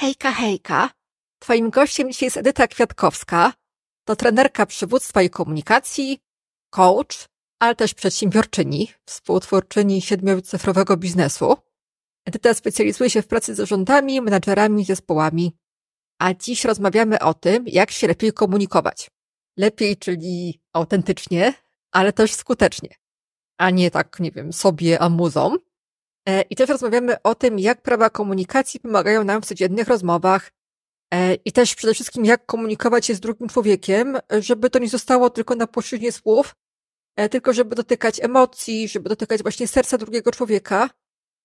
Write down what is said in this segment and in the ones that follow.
Hejka, hejka. Twoim gościem dzisiaj jest Edyta Kwiatkowska. To trenerka przywództwa i komunikacji, coach, ale też przedsiębiorczyni, współtwórczyni siedmiocyfrowego biznesu. Edyta specjalizuje się w pracy z zarządami, menadżerami, zespołami. A dziś rozmawiamy o tym, jak się lepiej komunikować. Lepiej, czyli autentycznie, ale też skutecznie. A nie tak, nie wiem, sobie, a muzą. E, I też rozmawiamy o tym, jak prawa komunikacji pomagają nam w codziennych rozmowach e, i też przede wszystkim, jak komunikować się z drugim człowiekiem, żeby to nie zostało tylko na płaszczyźnie słów, e, tylko żeby dotykać emocji, żeby dotykać właśnie serca drugiego człowieka,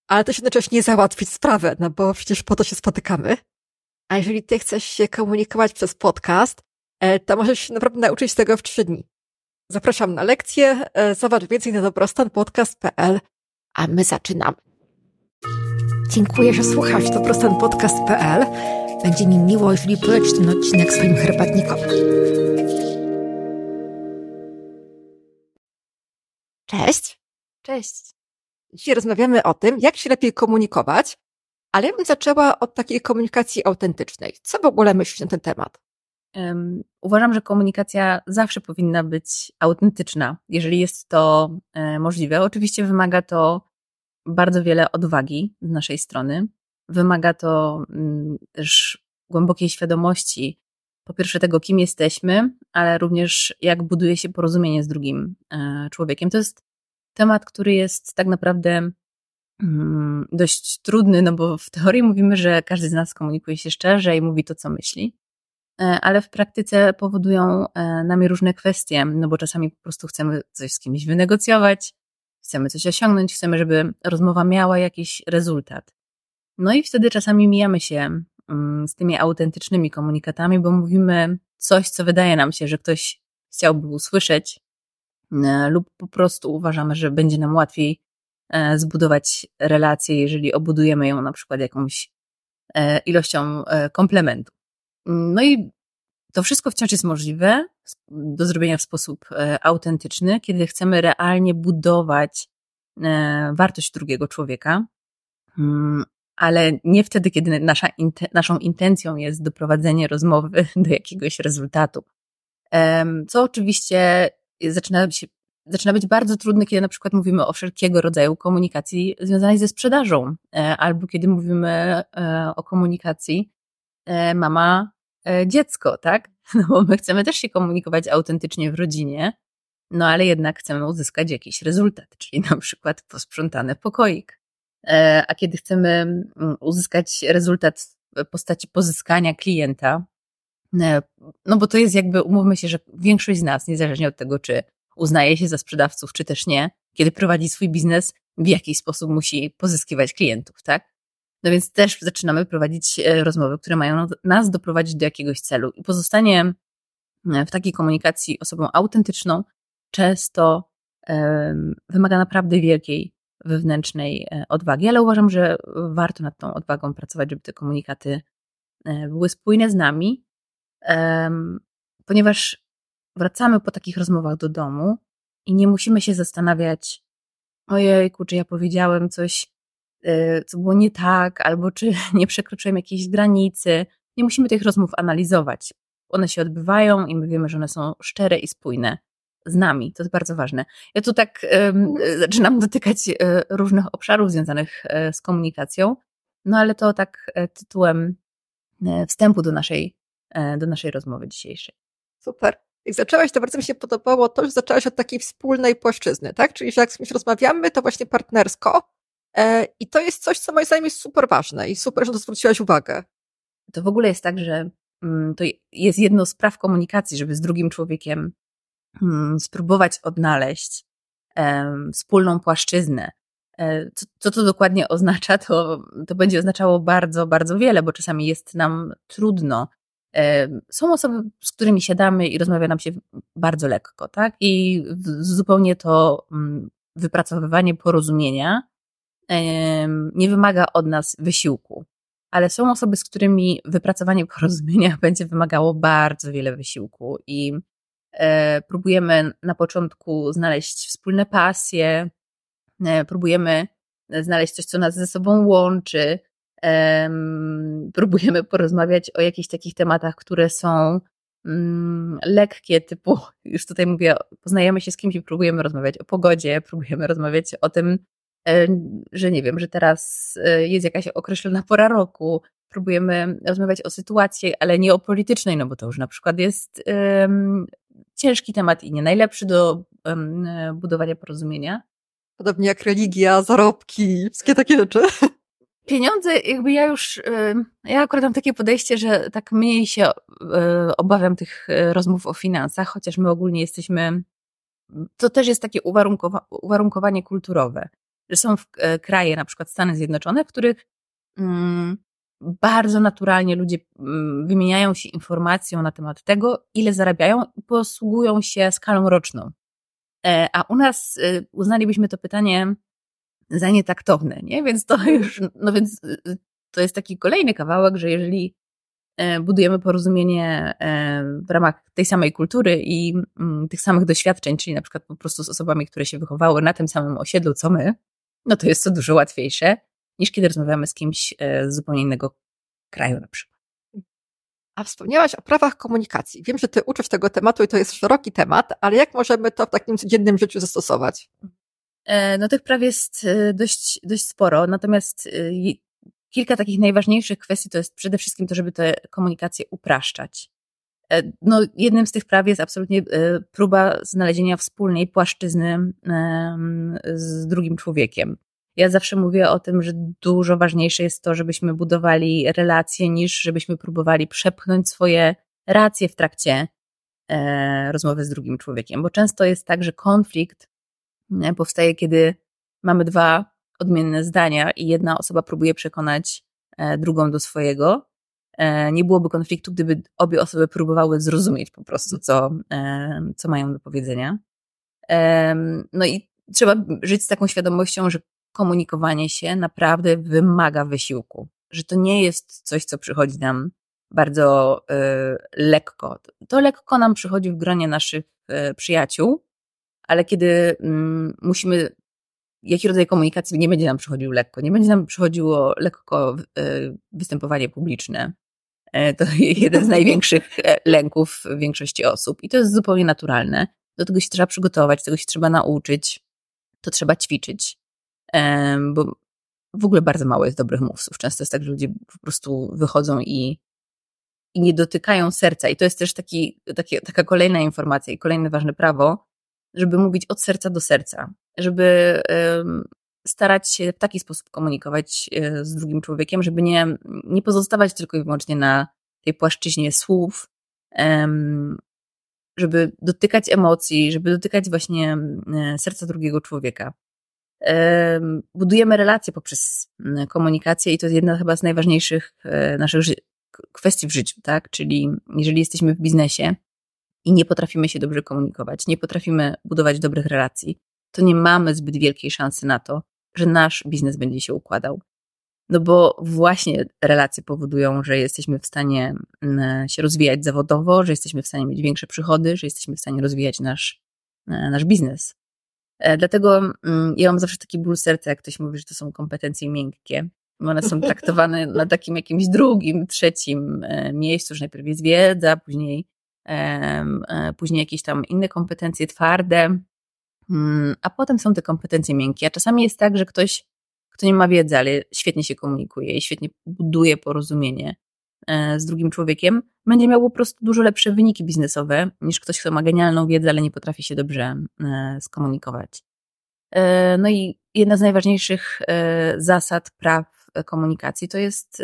ale też jednocześnie załatwić sprawę, no bo przecież po to się spotykamy. A jeżeli ty chcesz się komunikować przez podcast, to możesz się naprawdę nauczyć tego w trzy dni. Zapraszam na lekcję, zobacz więcej na dobrostanpodcast.pl, a my zaczynamy. Dziękuję, że słuchasz dobrostanpodcast.pl. Będzie mi miło, jeżeli polecisz ten odcinek swoim herbatnikom. Cześć. Cześć. Dzisiaj rozmawiamy o tym, jak się lepiej komunikować, ale ja bym zaczęła od takiej komunikacji autentycznej. Co w ogóle myślisz na ten temat? Um, uważam, że komunikacja zawsze powinna być autentyczna, jeżeli jest to e, możliwe. Oczywiście wymaga to bardzo wiele odwagi z naszej strony. Wymaga to mm, też głębokiej świadomości, po pierwsze tego, kim jesteśmy, ale również jak buduje się porozumienie z drugim e, człowiekiem. To jest temat, który jest tak naprawdę mm, dość trudny, no bo w teorii mówimy, że każdy z nas komunikuje się szczerze i mówi to, co myśli, e, ale w praktyce powodują e, nami różne kwestie, no bo czasami po prostu chcemy coś z kimś wynegocjować, chcemy coś osiągnąć, chcemy, żeby rozmowa miała jakiś rezultat. No i wtedy czasami mijamy się mm, z tymi autentycznymi komunikatami, bo mówimy coś, co wydaje nam się, że ktoś chciałby usłyszeć, e, lub po prostu uważamy, że będzie nam łatwiej e, zbudować relację, jeżeli obudujemy ją na przykład jakąś e, ilością komplementów. No i to wszystko wciąż jest możliwe do zrobienia w sposób e, autentyczny, kiedy chcemy realnie budować e, wartość drugiego człowieka, mm, ale nie wtedy, kiedy nasza, naszą intencją jest doprowadzenie rozmowy do jakiegoś rezultatu. Co oczywiście zaczyna, się, zaczyna być bardzo trudne, kiedy na przykład mówimy o wszelkiego rodzaju komunikacji związanej ze sprzedażą, e, albo kiedy mówimy o komunikacji mama dziecko, tak? No bo my chcemy też się komunikować autentycznie w rodzinie, no ale jednak chcemy uzyskać jakiś rezultat, czyli na przykład posprzątany pokoik. E, a kiedy chcemy mm, uzyskać rezultat w postaci pozyskania klienta, e, no bo to jest jakby, umówmy się, że większość z nas, niezależnie od tego, czy uznaje się za sprzedawców, czy też nie, kiedy prowadzi swój biznes, w jakiś sposób musi pozyskiwać klientów, tak? No więc też zaczynamy prowadzić e, rozmowy, które mają nas doprowadzić do jakiegoś celu. I pozostanie e, w takiej komunikacji osobą autentyczną często wymaga naprawdę wielkiej wewnętrznej e, odwagi, ale uważam, że warto nad tą odwagą pracować, żeby te komunikaty były spójne z nami, ponieważ wracamy po takich rozmowach do domu i nie musimy się zastanawiać, ojej, czy ja powiedziałem coś co było nie tak, albo czy nie przekroczyłem jakiejś granicy. Nie musimy tych rozmów analizować. One się odbywają i my wiemy, że one są szczere i spójne z nami. To jest bardzo ważne. Ja tu tak um, zaczynam dotykać y, różnych obszarów związanych y, z komunikacją, no ale to tak tytułem wstępu do naszej, do naszej rozmowy dzisiejszej. Super. Jak zaczęłaś, to bardzo mi się podobało to, że zaczęłaś od takiej wspólnej płaszczyzny, tak? Czyli, że jak z kimś rozmawiamy, to właśnie partnersko, I to jest coś, co moim zdaniem jest super ważne i super, że to zwróciłaś uwagę. To w ogóle jest tak, że mm, to jest jedno z praw komunikacji, żeby z drugim człowiekiem mm, spróbować odnaleźć wspólną płaszczyznę. E, co, co to dokładnie oznacza? To, to będzie oznaczało bardzo, bardzo wiele, bo czasami jest nam trudno. Są osoby, z którymi siadamy i rozmawia nam się bardzo lekko, tak? I zupełnie to mm, wypracowywanie porozumienia nie wymaga od nas wysiłku. Ale są osoby, z którymi wypracowanie porozumienia będzie wymagało bardzo wiele wysiłku i e, próbujemy na początku znaleźć wspólne pasje, e, próbujemy znaleźć coś, co nas ze sobą łączy, próbujemy porozmawiać o jakichś takich tematach, które są mm, lekkie, typu, już tutaj mówię, poznajemy się z kimś i próbujemy rozmawiać o pogodzie, próbujemy rozmawiać o tym, że nie wiem, że teraz e, jest jakaś określona pora roku, próbujemy rozmawiać o sytuacji, ale nie o politycznej, no bo to już na przykład jest um, ciężki temat i nie najlepszy do um, budowania porozumienia. Podobnie jak religia, zarobki, wszystkie takie rzeczy. Pieniądze, jakby ja już, ja akurat mam takie podejście, że tak mniej się e, obawiam tych e, rozmów o finansach, chociaż my ogólnie jesteśmy, to też jest takie uwarunkowa uwarunkowanie kulturowe, że są e, kraje, na przykład Stany Zjednoczone, w których mm, bardzo naturalnie ludzie mm, wymieniają się informacją na temat tego, ile zarabiają i posługują się skalą roczną. A u nas uznalibyśmy to pytanie za nietaktowne, nie? Więc to mhm. już, no więc to jest taki kolejny kawałek, że jeżeli e, budujemy porozumienie e, w ramach tej samej kultury i mm, tych samych doświadczeń, czyli na przykład po prostu z osobami, które się wychowały na tym samym osiedlu co my, no to jest to dużo łatwiejsze niż kiedy rozmawiamy z kimś e, z zupełnie innego kraju na przykład. A wspomniałaś o prawach komunikacji. Wiem, że ty uczysz tego tematu i to jest szeroki temat, ale jak możemy to w takim codziennym życiu zastosować? E, no tych praw jest e, dość, dość sporo, natomiast kilka takich najważniejszych kwestii to jest przede wszystkim to, żeby tę komunikację upraszczać. No, jednym z tych praw jest absolutnie próba znalezienia wspólnej płaszczyzny z drugim człowiekiem. Ja zawsze mówię o tym, że dużo ważniejsze jest to, żebyśmy budowali relacje, niż żebyśmy próbowali przepchnąć swoje racje w trakcie rozmowy z drugim człowiekiem, bo często jest tak, że konflikt powstaje, kiedy mamy dwa odmienne zdania i jedna osoba próbuje przekonać e, drugą do swojego. E, nie byłoby konfliktu, gdyby obie osoby próbowały zrozumieć po prostu, co, e, co mają do powiedzenia. No i trzeba żyć z taką świadomością, że komunikowanie się naprawdę wymaga wysiłku, że to nie jest coś, co przychodzi nam bardzo lekko. To lekko nam przychodzi w gronie naszych przyjaciół, ale kiedy mm, musimy, jaki rodzaj komunikacji nie będzie nam przychodził lekko, nie będzie nam przychodziło lekko e, występowanie publiczne. E, to jeden z największych e, lęków większości osób i to jest zupełnie naturalne. Do tego się trzeba przygotować, tego się trzeba nauczyć, to trzeba ćwiczyć, bo w ogóle bardzo mało jest dobrych mówców. Często jest tak, że ludzie po prostu wychodzą i, i nie dotykają serca. I to jest też taki, taki, taka kolejna informacja i kolejne ważne prawo, żeby mówić od serca do serca, żeby starać się w taki sposób komunikować e, z drugim człowiekiem, żeby nie, nie pozostawać tylko i wyłącznie na tej płaszczyźnie słów, żeby dotykać emocji, żeby dotykać właśnie serca drugiego człowieka. Budujemy relacje poprzez komunikację i to jest jedna chyba z najważniejszych e, naszych kwestii w życiu, tak? Czyli jeżeli jesteśmy w biznesie, i nie potrafimy się dobrze komunikować, nie potrafimy budować dobrych relacji, to nie mamy zbyt wielkiej szansy na to, że nasz biznes będzie się układał. No bo właśnie relacje powodują, że jesteśmy w stanie mm, się rozwijać zawodowo, że jesteśmy w stanie mieć większe przychody, że jesteśmy w stanie rozwijać nasz, e, nasz biznes. E, dlatego mm, ja mam zawsze taki ból serca, jak ktoś mówi, że to są kompetencje miękkie. One są traktowane na takim jakimś drugim, trzecim e, miejscu, że najpierw jest wiedza, później później jakieś tam inne kompetencje twarde, a potem są te kompetencje miękkie. A czasami jest tak, że ktoś, kto nie ma wiedzy, ale świetnie się komunikuje i świetnie buduje porozumienie e, z drugim człowiekiem, będzie miał po prostu dużo lepsze wyniki biznesowe niż ktoś, kto ma genialną wiedzę, ale nie potrafi się dobrze e, skomunikować. No i jedna z najważniejszych zasad praw komunikacji to jest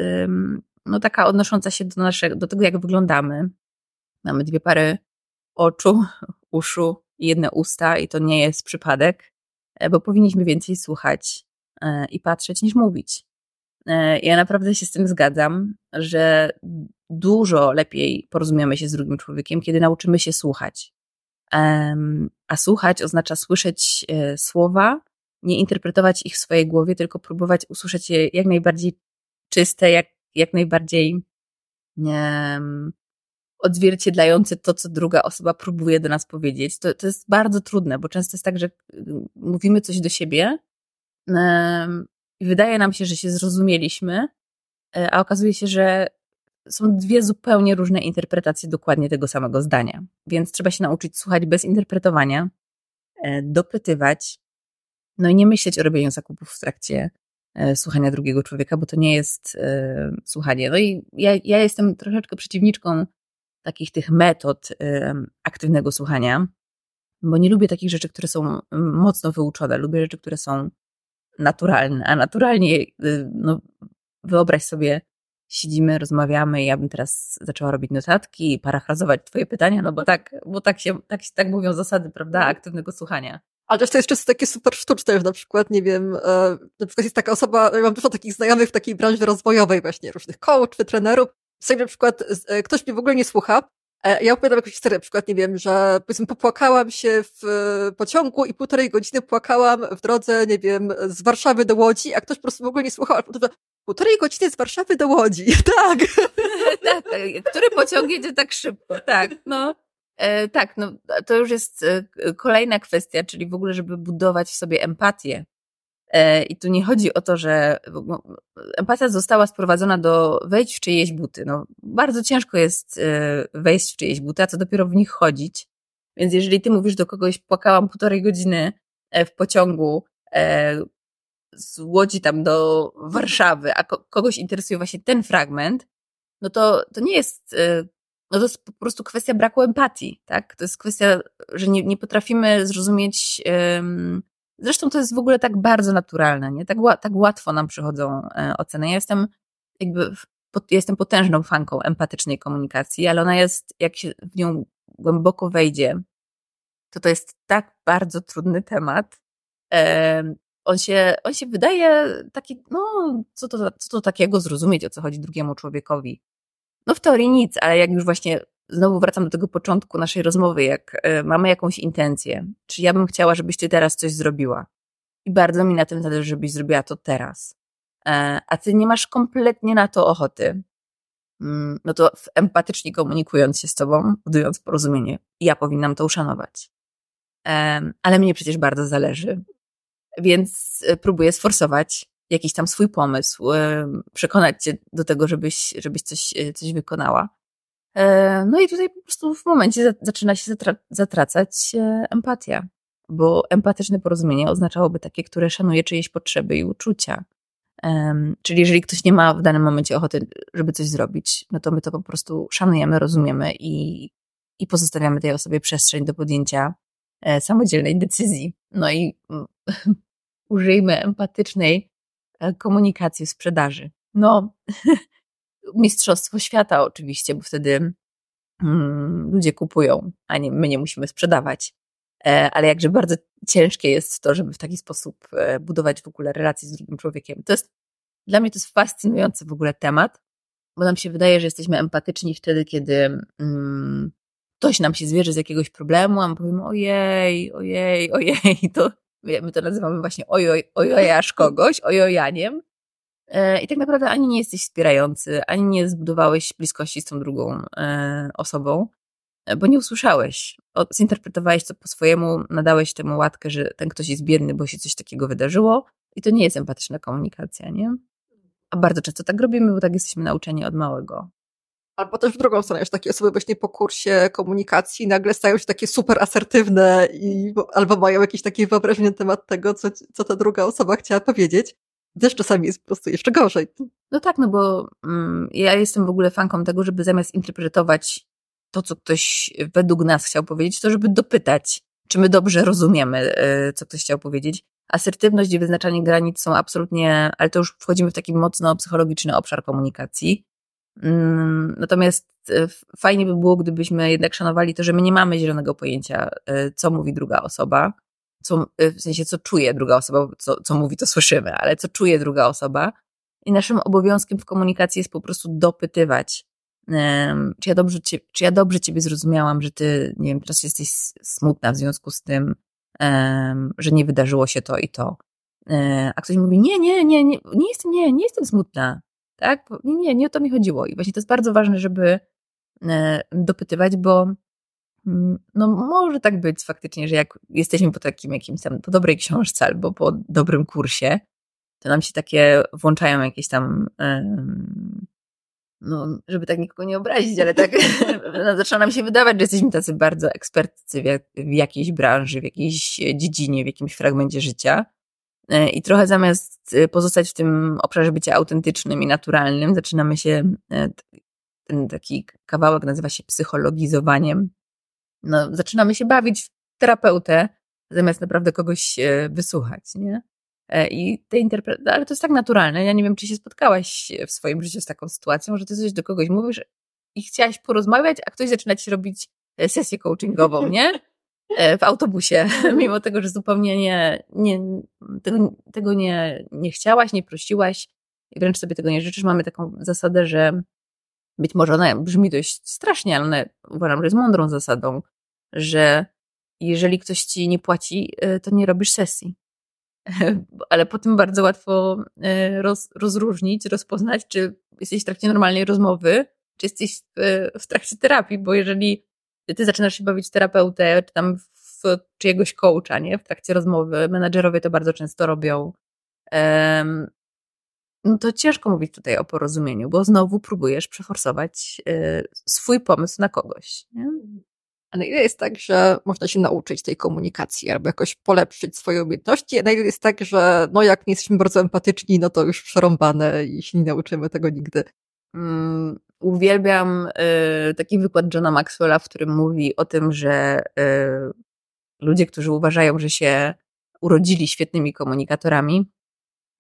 no, taka odnosząca się do, naszego, do tego, jak wyglądamy, Mamy dwie pary oczu, uszu jedne usta i to nie jest przypadek, e, bo powinniśmy więcej słuchać e, i patrzeć niż mówić. E, ja naprawdę się z tym zgadzam, że dużo lepiej porozumiemy się z drugim człowiekiem, kiedy nauczymy się słuchać. A słuchać oznacza słyszeć słowa, nie interpretować ich w swojej głowie, tylko próbować usłyszeć je jak najbardziej czyste, jak, jak najbardziej odzwierciedlające to, co druga osoba próbuje do nas powiedzieć. To, to jest bardzo trudne, bo często jest tak, że y, mówimy coś do siebie i wydaje nam się, że się zrozumieliśmy, a okazuje się, że są dwie zupełnie różne interpretacje dokładnie tego samego zdania. Więc trzeba się nauczyć słuchać bez interpretowania, dopytywać, no i nie myśleć o robieniu zakupów w trakcie słuchania drugiego człowieka, bo to nie jest słuchanie. No i ja, ja jestem troszeczkę przeciwniczką takich tych metod aktywnego słuchania, bo nie lubię takich rzeczy, które są mocno wyuczone. Lubię rzeczy, które są naturalne, a naturalnie, y, no, wyobraź sobie, siedzimy, rozmawiamy i ja bym teraz zaczęła robić notatki i parafrazować twoje pytania, no bo tak, bo tak się, tak, tak mówią zasady, prawda, mhm. aktywnego słuchania. Ale też to jest często takie super sztuczne, że na przykład, nie wiem, e, na przykład jest taka osoba, ja mam dużo takich znajomych w takiej branży rozwojowej właśnie, różnych coachów, trenerów, sobie na przykład e, ktoś mnie w ogóle nie słucha, e, ja opowiadam jakąś historię, na przykład, nie wiem, że powiedzmy popłakałam się w e, pociągu i półtorej godziny płakałam w drodze, nie wiem, z Warszawy do Łodzi, a ktoś po prostu w ogóle nie słuchał, ale potem półtorej godziny z Warszawy do Łodzi, tak. tak, który pociąg jedzie tak szybko, tak, no. E, tak, no to już jest kolejna kwestia, czyli w ogóle, żeby budować w sobie empatię, I tu nie chodzi o to, że empatia została sprowadzona do wejść w czyjeś buty. No, bardzo ciężko jest e, wejść w czyjeś buty, a co dopiero w nich chodzić. Więc jeżeli ty mówisz do kogoś, płakałam półtorej godziny e, w pociągu z Łodzi tam do Warszawy, a kogoś interesuje właśnie ten fragment, no to, to nie jest, no to jest po prostu kwestia braku empatii, tak? To jest kwestia, że nie, nie potrafimy zrozumieć um, Zresztą to jest w ogóle tak bardzo naturalne, nie? Tak, tak łatwo nam przychodzą e, oceny. Ja jestem jakby, jestem potężną fanką empatycznej komunikacji, ale ona jest, jak się w nią głęboko wejdzie, to to jest tak bardzo trudny temat. On się, on się wydaje taki, no, co to, co to takiego zrozumieć, o co chodzi drugiemu człowiekowi. No w teorii nic, ale jak już właśnie znowu wracam do tego początku naszej rozmowy, jak e, mamy jakąś intencję, czy ja bym chciała, żebyś ty teraz coś zrobiła. I bardzo mi na tym zależy, żebyś zrobiła to teraz. E, a ty nie masz kompletnie na to ochoty. Mm, no to empatycznie komunikując się z tobą, budując porozumienie, ja powinnam to uszanować. Ale mnie przecież bardzo zależy. Więc e, próbuję sforsować jakiś tam swój pomysł, przekonać cię do tego, żebyś, żebyś coś, coś wykonała. E, no i tutaj po prostu w momencie zaczyna się zatracać e, empatia, bo empatyczne porozumienie oznaczałoby takie, które szanuje czyjeś potrzeby i uczucia. Czyli jeżeli ktoś nie ma w danym momencie ochoty, żeby coś zrobić, no to my to po prostu szanujemy, rozumiemy i, i pozostawiamy tej osobie przestrzeń do podjęcia e, samodzielnej decyzji. No i użyjmy empatycznej komunikacji w sprzedaży. No, Mistrzostwo Świata oczywiście, bo wtedy mm, ludzie kupują, a nie, my nie musimy sprzedawać. E, ale jakże bardzo ciężkie jest to, żeby w taki sposób e, budować w ogóle relacje z drugim człowiekiem. To jest, dla mnie to jest fascynujący w ogóle temat, bo nam się wydaje, że jesteśmy empatyczni wtedy, kiedy mm, ktoś nam się zwierzy z jakiegoś problemu, a my powiemy ojej, ojej, ojej, to my to nazywamy właśnie ojoj, ojojasz kogoś, ojojaniem. E, I tak naprawdę ani nie jesteś wspierający, ani nie zbudowałeś bliskości z tą drugą e, osobą, e, bo nie usłyszałeś. Zinterpretowałeś to po swojemu, nadałeś temu łatkę, że ten ktoś jest biedny, bo się coś takiego wydarzyło. I to nie jest empatyczna komunikacja, nie? A bardzo często tak robimy, bo tak jesteśmy nauczeni od małego. Albo też w drugą stronę, że takie osoby właśnie po kursie komunikacji nagle stają się takie super asertywne i albo mają jakieś takie wyobrażenie na temat tego, co, co ta druga osoba chciała powiedzieć też czasami jest po prostu jeszcze gorzej. No tak, no bo mm, ja jestem w ogóle fanką tego, żeby zamiast interpretować to, co ktoś według nas chciał powiedzieć, to żeby dopytać, czy my dobrze rozumiemy, y, co ktoś chciał powiedzieć. Asertywność i wyznaczanie granic są absolutnie, ale to już wchodzimy w taki mocno psychologiczny obszar komunikacji. Mm, natomiast y, fajnie by było, gdybyśmy jednak szanowali to, że my nie mamy zielonego pojęcia, y, co mówi druga osoba, co, y, w sensie co czuje druga osoba, co, co mówi, to słyszymy, ale co czuje druga osoba. I naszym obowiązkiem w komunikacji jest po prostu dopytywać, um, czy, ja dobrze cię, czy ja dobrze Ciebie zrozumiałam, że Ty, nie wiem, teraz jesteś smutna w związku z tym, um, że nie wydarzyło się to i to. Um, a ktoś mówi, nie, nie, nie, nie, nie jestem, nie, nie jestem smutna. Tak? Nie, nie, nie o to mi chodziło. I właśnie to jest bardzo ważne, żeby e, dopytywać, bo no może tak być faktycznie, że jak jesteśmy po takim jakimś tam, po dobrej książce albo po dobrym kursie, to nam się takie włączają jakieś tam, no, żeby tak nikogo nie obrazić, ale tak no, zaczyna nam się wydawać, że jesteśmy tacy bardzo ekspertycy w jakiejś branży, w jakiejś dziedzinie, w jakimś fragmencie życia. E, I trochę zamiast e, pozostać w tym obszarze bycia autentycznym i naturalnym, zaczynamy się, e, ten taki kawałek nazywa się psychologizowaniem. No, zaczynamy się bawić w terapeutę, zamiast naprawdę kogoś wysłuchać, nie? I te interpretacje, ale to jest tak naturalne. Ja nie wiem, czy się spotkałaś w swoim życiu z taką sytuacją, że ty coś do kogoś mówisz i chciałaś porozmawiać, a ktoś zaczyna ci robić sesję coachingową, nie? E, w autobusie, mimo tego, że zupełnie nie, nie tego, tego nie, nie chciałaś, nie prosiłaś i wręcz sobie tego nie życzysz. Mamy taką zasadę, że być może ona brzmi dość strasznie, ale uważam, że jest mądrą zasadą, że jeżeli ktoś ci nie płaci, e, to nie robisz sesji. Ale po tym bardzo łatwo e, roz, rozróżnić, rozpoznać, czy jesteś w trakcie normalnej rozmowy, czy jesteś w, w trakcie terapii, bo jeżeli ty zaczynasz się bawić terapeutę, czy tam w czyjegoś coacha, nie? W trakcie rozmowy. Menadżerowie to bardzo często robią. Um, no to ciężko mówić tutaj o porozumieniu, bo znowu próbujesz przeforsować y, swój pomysł na kogoś. Nie? A na ile jest tak, że można się nauczyć tej komunikacji albo jakoś polepszyć swoje umiejętności, a na ile jest tak, że no jak nie jesteśmy bardzo empatyczni, no to już przerąbane i się nie nauczymy tego nigdy. Mm, uwielbiam y, taki wykład Johna Maxwella, w którym mówi o tym, że y, ludzie, którzy uważają, że się urodzili świetnymi komunikatorami,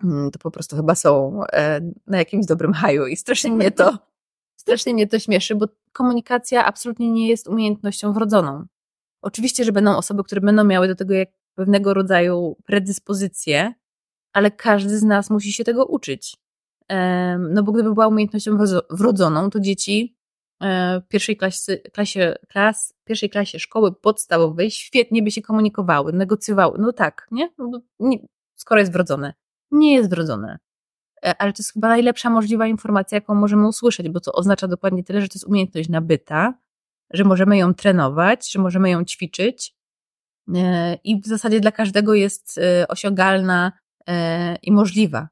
mm, to po prostu chyba są e, na jakimś dobrym haju i strasznie mnie to, strasznie mnie to śmieszy, bo komunikacja absolutnie nie jest umiejętnością wrodzoną. Oczywiście, że będą osoby, które będą miały do tego jak pewnego rodzaju predyspozycje, ale każdy z nas musi się tego uczyć. No bo gdyby była umiejętnością wrodzoną, to dzieci e, w pierwszej klasie, klasie, klas, pierwszej klasie szkoły podstawowej świetnie by się komunikowały, negocjowały. No tak, nie? No, nie skoro jest wrodzone. Nie jest wrodzone. E, ale to jest chyba najlepsza możliwa informacja, jaką możemy usłyszeć, bo to oznacza dokładnie tyle, że to jest umiejętność nabyta, że możemy ją trenować, że możemy ją ćwiczyć e, i w zasadzie dla każdego jest osiągalna i możliwa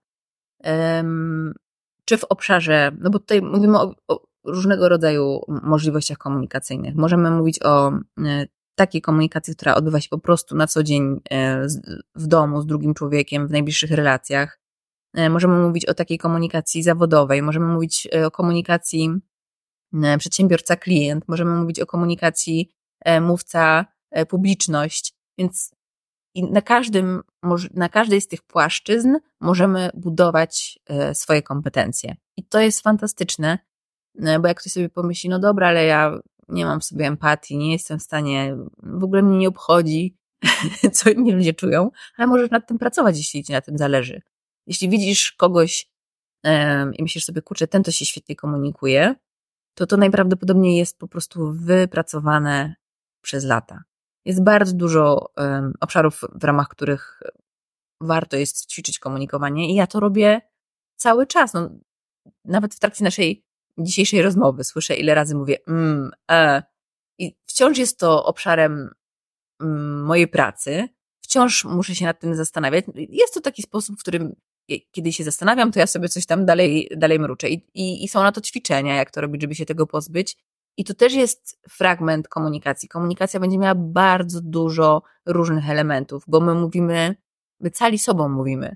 czy w obszarze, no bo tutaj mówimy o, o różnego rodzaju możliwościach komunikacyjnych. Możemy mówić o e, takiej komunikacji, która odbywa się po prostu na co dzień e, w domu z drugim człowiekiem, w najbliższych relacjach. E, możemy mówić o takiej komunikacji zawodowej, możemy mówić o komunikacji przedsiębiorca-klient, możemy mówić o komunikacji mówca-publiczność, więc na każdym, na każdej z tych płaszczyzn możemy budować e, swoje kompetencje. I to jest fantastyczne, e, bo jak ktoś sobie pomyśli, no dobra, ale ja nie mam w sobie empatii, nie jestem w stanie, w ogóle mnie nie obchodzi, co inni ludzie czują, ale możesz nad tym pracować, jeśli ci na tym zależy. Jeśli widzisz kogoś i myślisz sobie, kurczę, ten to się świetnie komunikuje, to to najprawdopodobniej jest po prostu wypracowane przez lata. Jest bardzo dużo obszarów, w ramach których warto jest ćwiczyć komunikowanie i ja to robię cały czas. No, nawet w trakcie naszej dzisiejszej rozmowy słyszę, ile razy mówię mm, e. I wciąż jest to obszarem mm, mojej pracy. Wciąż muszę się nad tym zastanawiać. Jest to taki sposób, w którym kiedy się zastanawiam, to ja sobie coś tam dalej, dalej mruczę. I, i, I są na to ćwiczenia, jak to robić, żeby się tego pozbyć. I to też jest fragment komunikacji. Komunikacja będzie miała bardzo dużo różnych elementów, bo my mówimy, my cali sobą mówimy.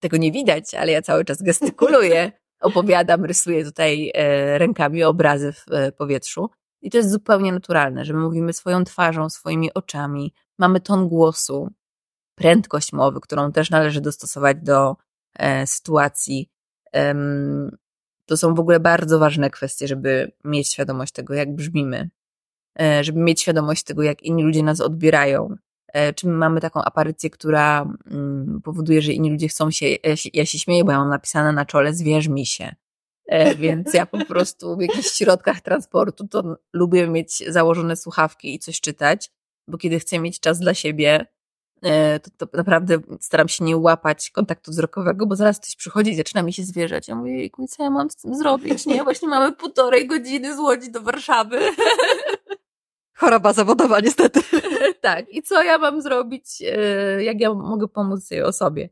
Tego nie widać, ale ja cały czas gestykuluję, opowiadam, rysuję tutaj e, rękami obrazy w e, powietrzu. I to jest zupełnie naturalne, że my mówimy swoją twarzą, swoimi oczami, mamy ton głosu, prędkość mowy, którą też należy dostosować do e, sytuacji to są w ogóle bardzo ważne kwestie, żeby mieć świadomość tego, jak brzmimy, e, żeby mieć świadomość tego, jak inni ludzie nas odbierają. E, czy my mamy taką aparycję, która mm, powoduje, że inni ludzie chcą się, ja się śmieję, bo ja mam napisane na czole, zwierz mi się. E, więc ja po prostu w jakichś środkach transportu to lubię mieć założone słuchawki i coś czytać, bo kiedy chcę mieć czas dla siebie, E, to, to, naprawdę staram się nie łapać kontaktu wzrokowego, bo zaraz ktoś przychodzi i zaczyna mi się zwierzać. Ja mówię, co ja mam z tym zrobić? Nie, właśnie mamy półtorej godziny z Łodzi do Warszawy. Choroba zawodowa, niestety. tak, i co ja mam zrobić, e, jak ja mogę pomóc tej osobie?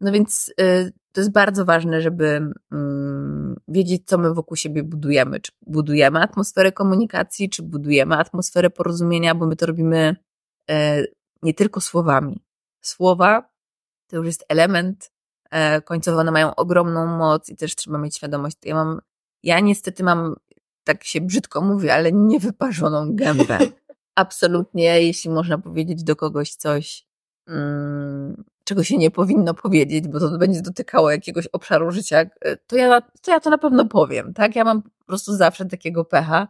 No więc y, to jest bardzo ważne, żeby mm, wiedzieć, co my wokół siebie budujemy. Czy budujemy atmosferę komunikacji, czy budujemy atmosferę porozumienia, bo my to robimy e, nie tylko słowami. Słowa to już jest element, e, końcowo one mają ogromną moc i też trzeba mieć świadomość. Ja mam, ja niestety mam, tak się brzydko mówię, ale niewyparzoną gębę. Absolutnie, jeśli można powiedzieć do kogoś coś, mm, czego się nie powinno powiedzieć, bo to będzie dotykało jakiegoś obszaru życia, e, to ja, to ja to na pewno powiem, tak? Ja mam po prostu zawsze takiego pecha,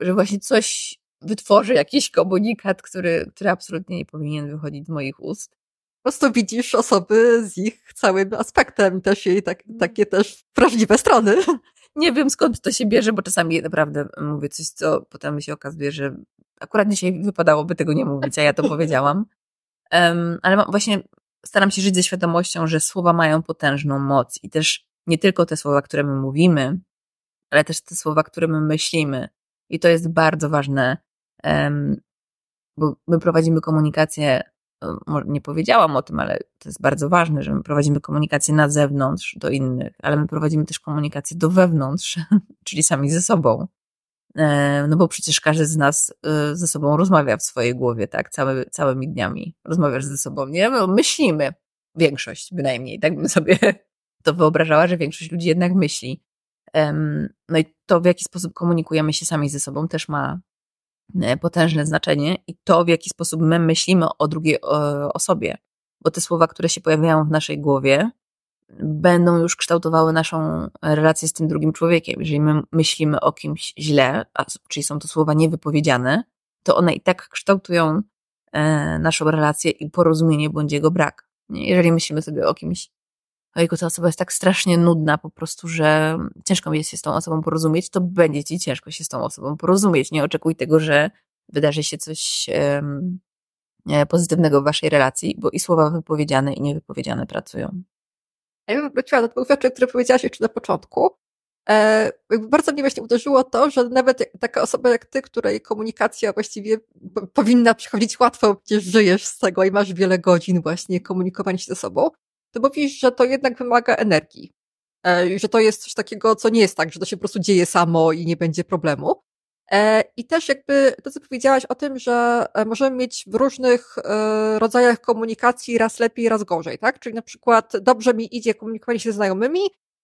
że właśnie coś wytworzę, jakiś komunikat, który, który absolutnie nie powinien wychodzić z moich ust. Po prostu widzisz osoby z ich całym aspektem, też jej tak, takie też prawdziwe strony. Nie wiem skąd to się bierze, bo czasami naprawdę mówię coś, co potem się okazuje, że akurat dzisiaj wypadałoby tego nie mówić, a ja to powiedziałam. Um, ale właśnie staram się żyć ze świadomością, że słowa mają potężną moc i też nie tylko te słowa, które my mówimy, ale też te słowa, które my myślimy. I to jest bardzo ważne, bo my prowadzimy komunikację, nie powiedziałam o tym, ale to jest bardzo ważne, że my prowadzimy komunikację na zewnątrz do innych, ale my prowadzimy też komunikację do wewnątrz, czyli sami ze sobą. E, no bo przecież każdy z nas e, ze sobą rozmawia w swojej głowie, tak, Cały, całymi dniami rozmawiasz ze sobą, nie? My myślimy, większość bynajmniej, tak bym sobie to wyobrażała, że większość ludzi jednak myśli. No i to, w jaki sposób komunikujemy się sami ze sobą, też ma e, potężne znaczenie i to, w jaki sposób my myślimy o drugiej osobie, bo te słowa, które się pojawiają w naszej głowie, będą już kształtowały naszą relację z tym drugim człowiekiem. Jeżeli my myślimy o kimś źle, a, czyli są to słowa niewypowiedziane, to one i tak kształtują e, naszą relację i porozumienie bądź jego brak. Jeżeli myślimy sobie o kimś, ojku, ta osoba jest tak strasznie nudna po prostu, że ciężko mi jest się z tą osobą porozumieć, to będzie ci ciężko się z tą osobą porozumieć. Nie oczekuj tego, że wydarzy się coś e, pozytywnego w waszej relacji, bo i słowa wypowiedziane i niewypowiedziane pracują. Ja bym wróciła do dwóch rzeczy, które powiedziałaś jeszcze na początku. E, bardzo mnie właśnie uderzyło to, że nawet taka osoba jak ty, której komunikacja właściwie powinna przychodzić łatwo, przecież żyjesz z tego i masz wiele godzin właśnie komunikowania się ze sobą, to mówisz, że to jednak wymaga energii. E, że to jest coś takiego, co nie jest tak, że to się po prostu dzieje samo i nie będzie problemu. E, I też jakby to, co powiedziałaś o tym, że e, możemy mieć w różnych rodzajach komunikacji raz lepiej, raz gorzej, tak? Czyli na przykład dobrze mi idzie komunikowanie się ze znajomymi,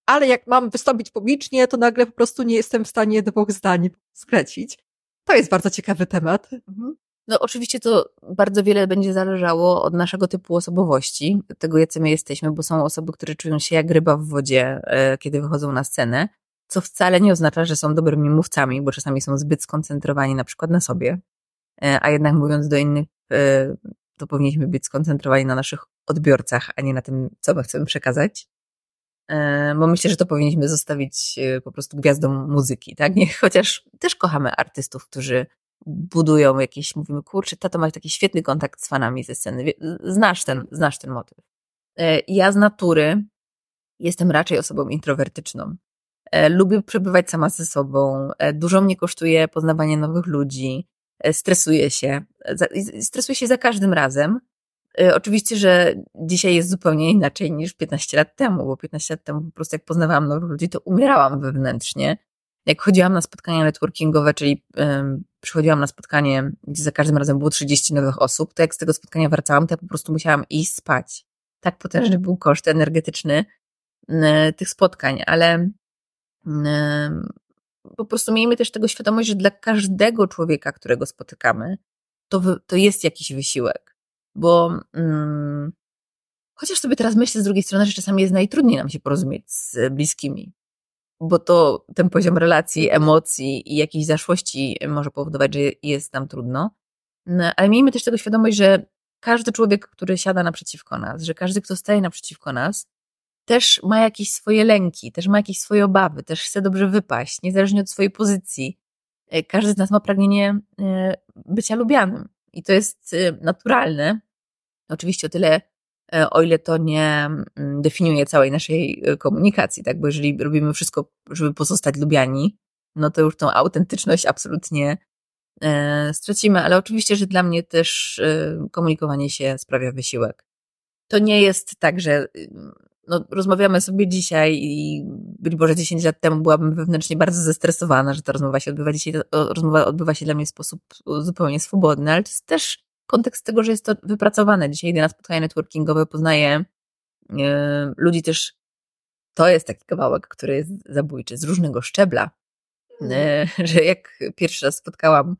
ale jak mam wystąpić publicznie, to nagle po prostu nie jestem w stanie dwóch zdań skręcić. To jest bardzo ciekawy temat. Mhm. No oczywiście to bardzo wiele będzie zależało od naszego typu osobowości, tego jacy my jesteśmy, bo są osoby, które czują się jak ryba w wodzie, kiedy wychodzą na scenę, co wcale nie oznacza, że są dobrymi mówcami, bo czasami są zbyt skoncentrowani na przykład na sobie, e, a jednak mówiąc do innych, e, to powinniśmy być skoncentrowani na naszych odbiorcach, a nie na tym, co my chcemy przekazać. E, bo myślę, że to powinniśmy zostawić po prostu gwiazdom muzyki, tak? Chociaż też kochamy artystów, którzy budują jakieś, mówimy, kurczę, tato ma taki świetny kontakt z fanami ze sceny. Znasz ten, znasz ten motyw. Ja z natury jestem raczej osobą introwertyczną. E, lubię przebywać sama ze sobą. E, dużo mnie kosztuje poznawanie nowych ludzi. E, stresuję się. Stresuję się za każdym razem. Oczywiście, że dzisiaj jest zupełnie inaczej niż 15 lat temu, bo 15 lat temu po prostu jak poznawałam nowych ludzi, to umierałam wewnętrznie. Jak chodziłam na spotkania networkingowe, czyli um, przychodziłam na spotkanie, gdzie za każdym razem było 30 nowych osób, to jak z tego spotkania wracałam, to ja po prostu musiałam iść spać. Tak potężny był koszt energetyczny tych spotkań, ale po prostu miejmy też tego świadomość, że dla każdego człowieka, którego spotykamy, to, to jest jakiś wysiłek. Bo hmm, chociaż sobie teraz myślę z drugiej strony, że czasami jest najtrudniej nam się porozumieć z bliskimi, bo to ten poziom relacji, emocji i jakiejś zaszłości może powodować, że jest nam trudno. No, ale miejmy też tego świadomość, że każdy człowiek, który siada naprzeciwko nas, że każdy, kto staje naprzeciwko nas, też ma jakieś swoje lęki, też ma jakieś swoje obawy, też chce dobrze wypaść, niezależnie od swojej pozycji. E, każdy z nas ma pragnienie e, bycia lubianym i to jest e, naturalne. Oczywiście o tyle, o ile to nie mm, definiuje całej naszej komunikacji, tak? Bo jeżeli robimy wszystko, żeby pozostać lubiani, no to już tą autentyczność absolutnie stracimy, ale oczywiście, że dla mnie też komunikowanie się sprawia wysiłek. to nie jest tak, że no, rozmawiamy sobie dzisiaj i być może 10 lat temu byłabym wewnętrznie bardzo zestresowana, że ta rozmowa się odbywa dzisiaj, rozmowa odbywa się dla mnie w sposób zupełnie swobodny, ale to jest też kontekst tego, że jest to wypracowane. Dzisiaj idę na spotkania networkingowe, poznaję yy, ludzi też, to jest taki kawałek, który jest zabójczy, z różnego szczebla, yy, że jak pierwszy raz spotkałam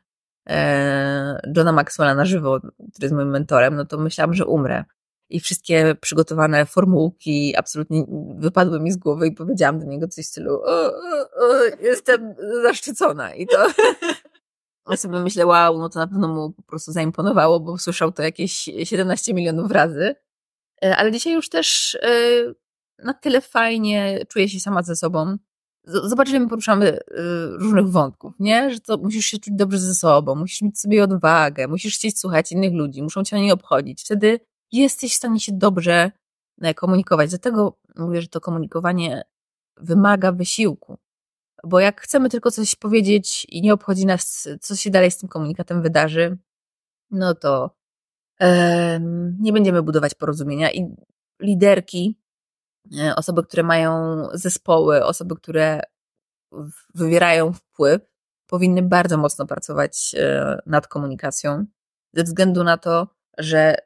e, Johna Maxwella na żywo, który jest moim mentorem, no to myślałam, że umrę. I wszystkie przygotowane formułki absolutnie wypadły mi z głowy i powiedziałam do niego coś w stylu o, o, o, jestem zaszczycona i to ja sobie myślę, wow, no to na pewno mu po prostu zaimponowało, bo słyszał to jakieś 17 milionów razy, e, ale dzisiaj już też e, na tyle fajnie czuję się sama ze sobą. Zobacz, że my poruszamy e, różnych wątków, nie? Że to musisz się czuć dobrze ze sobą, musisz mieć sobie odwagę, musisz chcieć słuchać innych ludzi, muszą cię nie obchodzić. Wtedy jesteś w stanie się dobrze komunikować. Dlatego mówię, że to komunikowanie wymaga wysiłku. Bo jak chcemy tylko coś powiedzieć i nie obchodzi nas, co się dalej z tym komunikatem wydarzy, no to nie będziemy budować porozumienia. I liderki, e, osoby, które mają zespoły, osoby, które wywierają wpływ, powinny bardzo mocno pracować e, nad komunikacją, ze względu na to, że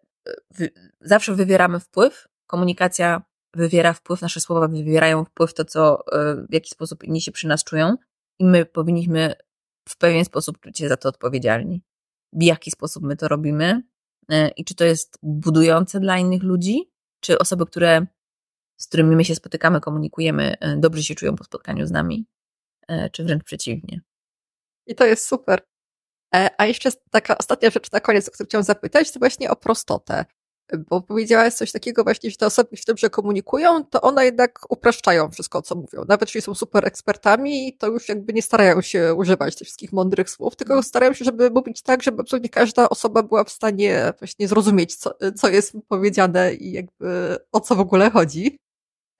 zawsze wywieramy wpływ, komunikacja wywiera wpływ, nasze słowa wywierają wpływ to, co, e, w jaki sposób inni się przy nas czują i my powinniśmy w pewien sposób czuć się za to odpowiedzialni. W jaki sposób my to robimy e, i czy to jest budujące dla innych ludzi, czy osoby, które, z którymi my się spotykamy, komunikujemy, e, dobrze się czują po spotkaniu z nami, czy wręcz przeciwnie. I to jest super. A jeszcze taka ostatnia rzecz na koniec, o którą chciałam zapytać, to właśnie o prostotę. Bo powiedziałaś coś takiego właśnie, że te osoby się dobrze komunikują, to one jednak upraszczają wszystko, co mówią. Nawet jeśli są super ekspertami, to już jakby nie starają się używać tych wszystkich mądrych słów, tylko mhm. starają się, żeby mówić tak, żeby absolutnie każda osoba była w stanie właśnie zrozumieć, co, co jest powiedziane i jakby o co w ogóle chodzi.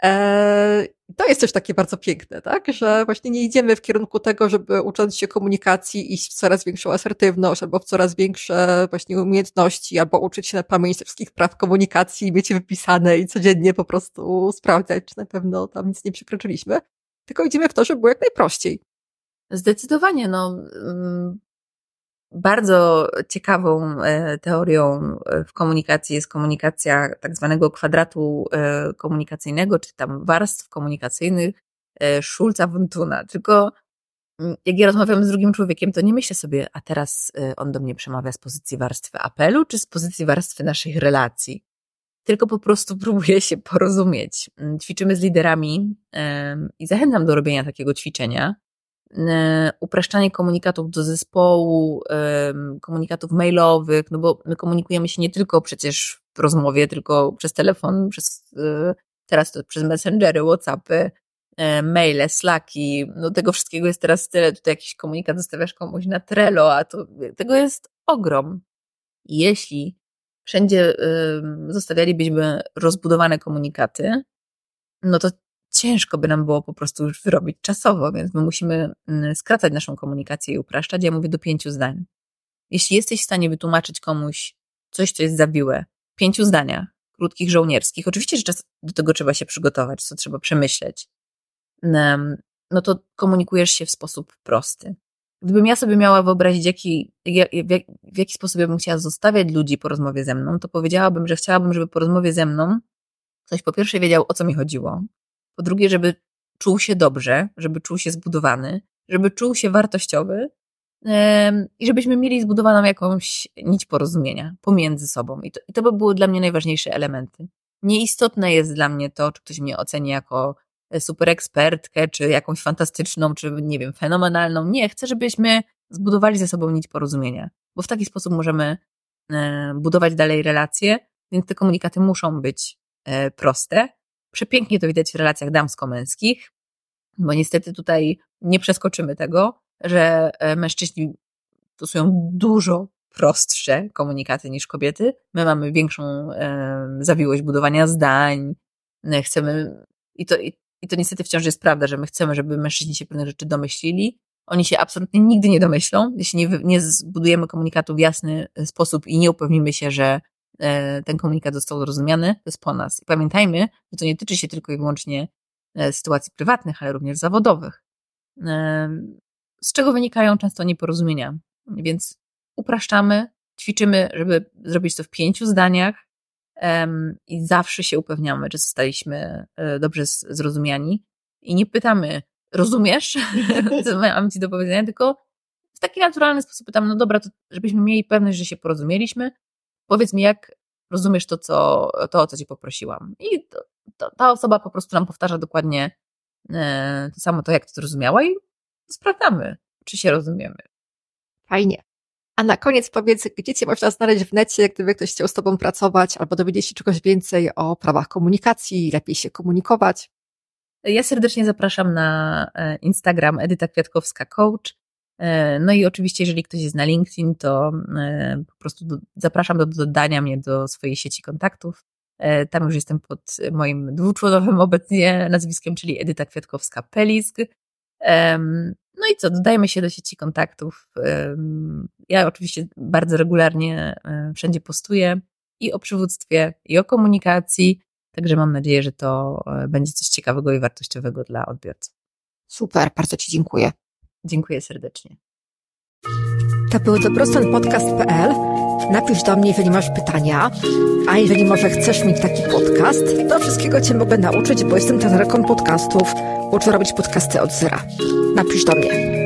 Eee, to jest też takie bardzo piękne, tak? Że właśnie nie idziemy w kierunku tego, żeby ucząc się komunikacji iść w coraz większą asertywność albo w coraz większe właśnie umiejętności, albo uczyć się na pamięć wszystkich praw komunikacji mieć je wypisane i codziennie po prostu sprawdzać, czy na pewno tam nic nie przekroczyliśmy. Tylko idziemy w to, żeby było jak najprościej. Zdecydowanie, no. Bardzo ciekawą e, teorią e, w komunikacji jest komunikacja tak zwanego kwadratu e, komunikacyjnego, czy tam warstw komunikacyjnych Schulza Wuntuna. Tylko mm, jak ja rozmawiam z drugim człowiekiem, to nie myślę sobie, a teraz on do mnie przemawia z pozycji warstwy apelu, czy z pozycji warstwy naszych relacji. Tylko po prostu próbuję się porozumieć. Mm, ćwiczymy z liderami i zachęcam do robienia takiego ćwiczenia upraszczanie komunikatów do zespołu, komunikatów mailowych, no bo my komunikujemy się nie tylko przecież w rozmowie, tylko przez telefon, przez, e, teraz to przez messengery, whatsappy, e, maile, slacki, no tego wszystkiego jest teraz tyle, tutaj jakiś komunikat zostawiasz komuś na Trello, a to, tego jest ogrom. Jeśli wszędzie zostawialibyśmy rozbudowane komunikaty, no to ciężko by nam było po prostu już wyrobić czasowo, więc my musimy mm, skracać naszą komunikację i upraszczać. Ja mówię do pięciu zdań. Jeśli jesteś w stanie wytłumaczyć komuś coś, co jest zawiłe, pięciu zdaniach, krótkich, żołnierskich, oczywiście, że czas do tego trzeba się przygotować, co trzeba przemyśleć, no to komunikujesz się w sposób prosty. Gdybym ja sobie miała wyobrazić, jaki, w, jak, w jaki sposób ja bym chciała zostawiać ludzi po rozmowie ze mną, to powiedziałabym, że chciałabym, żeby po rozmowie ze mną ktoś po pierwsze wiedział, o co mi chodziło, po drugie, żeby czuł się dobrze, żeby czuł się zbudowany, żeby czuł się wartościowy i żebyśmy mieli zbudowaną jakąś nić porozumienia pomiędzy sobą. I to, I to by były dla mnie najważniejsze elementy. Nieistotne jest dla mnie to, czy ktoś mnie oceni jako e, super ekspertkę, czy jakąś fantastyczną, czy nie wiem, fenomenalną. Nie, chcę, żebyśmy zbudowali ze sobą nić porozumienia, bo w taki sposób możemy e, budować dalej relacje, więc te komunikaty muszą być e, proste, Przepięknie to widać w relacjach damsko-męskich, bo niestety tutaj nie przeskoczymy tego, że e, mężczyźni stosują dużo prostsze komunikaty niż kobiety. My mamy większą e, zawiłość budowania zdań, e, chcemy, i to, i, i to niestety wciąż jest prawda, że my chcemy, żeby mężczyźni się pewne rzeczy domyślili. Oni się absolutnie nigdy nie domyślą, jeśli nie, nie zbudujemy komunikatu w jasny sposób i nie upewnimy się, że e, ten komunikat został zrozumiany, to jest po nas. I pamiętajmy, że to nie tyczy się tylko i wyłącznie e, sytuacji prywatnych, ale również zawodowych, z czego wynikają często nieporozumienia. Więc upraszczamy, ćwiczymy, żeby zrobić to w pięciu zdaniach i zawsze się upewniamy, czy zostaliśmy dobrze zrozumiani i nie pytamy, rozumiesz, co mam ci do powiedzenia, tylko w taki naturalny sposób pytam, no dobra, to żebyśmy mieli pewność, że się porozumieliśmy, powiedz mi, jak rozumiesz to, co, to o co ci poprosiłam. I to, to, ta osoba po prostu nam powtarza dokładnie e, to samo to, jak to zrozumiała i sprawdzamy, czy się rozumiemy. Fajnie. A na koniec powiedz, gdzie Cię można znaleźć w necie, gdyby ktoś chciał z Tobą pracować albo dowiedzieć się czegoś więcej o prawach komunikacji, lepiej się komunikować. Ja serdecznie zapraszam na e, Instagram Edyta Kwiatkowska Coach. E, no i oczywiście, jeżeli ktoś jest na LinkedIn, to e, po prostu zapraszam do dodania mnie do swojej sieci kontaktów. Tam już jestem pod moim dwuczłonowym obecnie nazwiskiem, czyli Edyta Kwiatkowska-Pelisk. No i co, dodajmy się do sieci kontaktów. Ja oczywiście bardzo regularnie wszędzie postuję i o przywództwie, i o komunikacji. Także mam nadzieję, że to e, będzie coś ciekawego i wartościowego dla odbiorców. Super, bardzo Ci dziękuję. Dziękuję serdecznie. To był dobrostanpodcast.pl. Napisz do mnie, jeżeli masz pytania, a jeżeli może chcesz mieć taki podcast, to wszystkiego Cię mogę nauczyć, bo jestem trenerką podcastów. Uczę robić podcasty od zera. Napisz do mnie.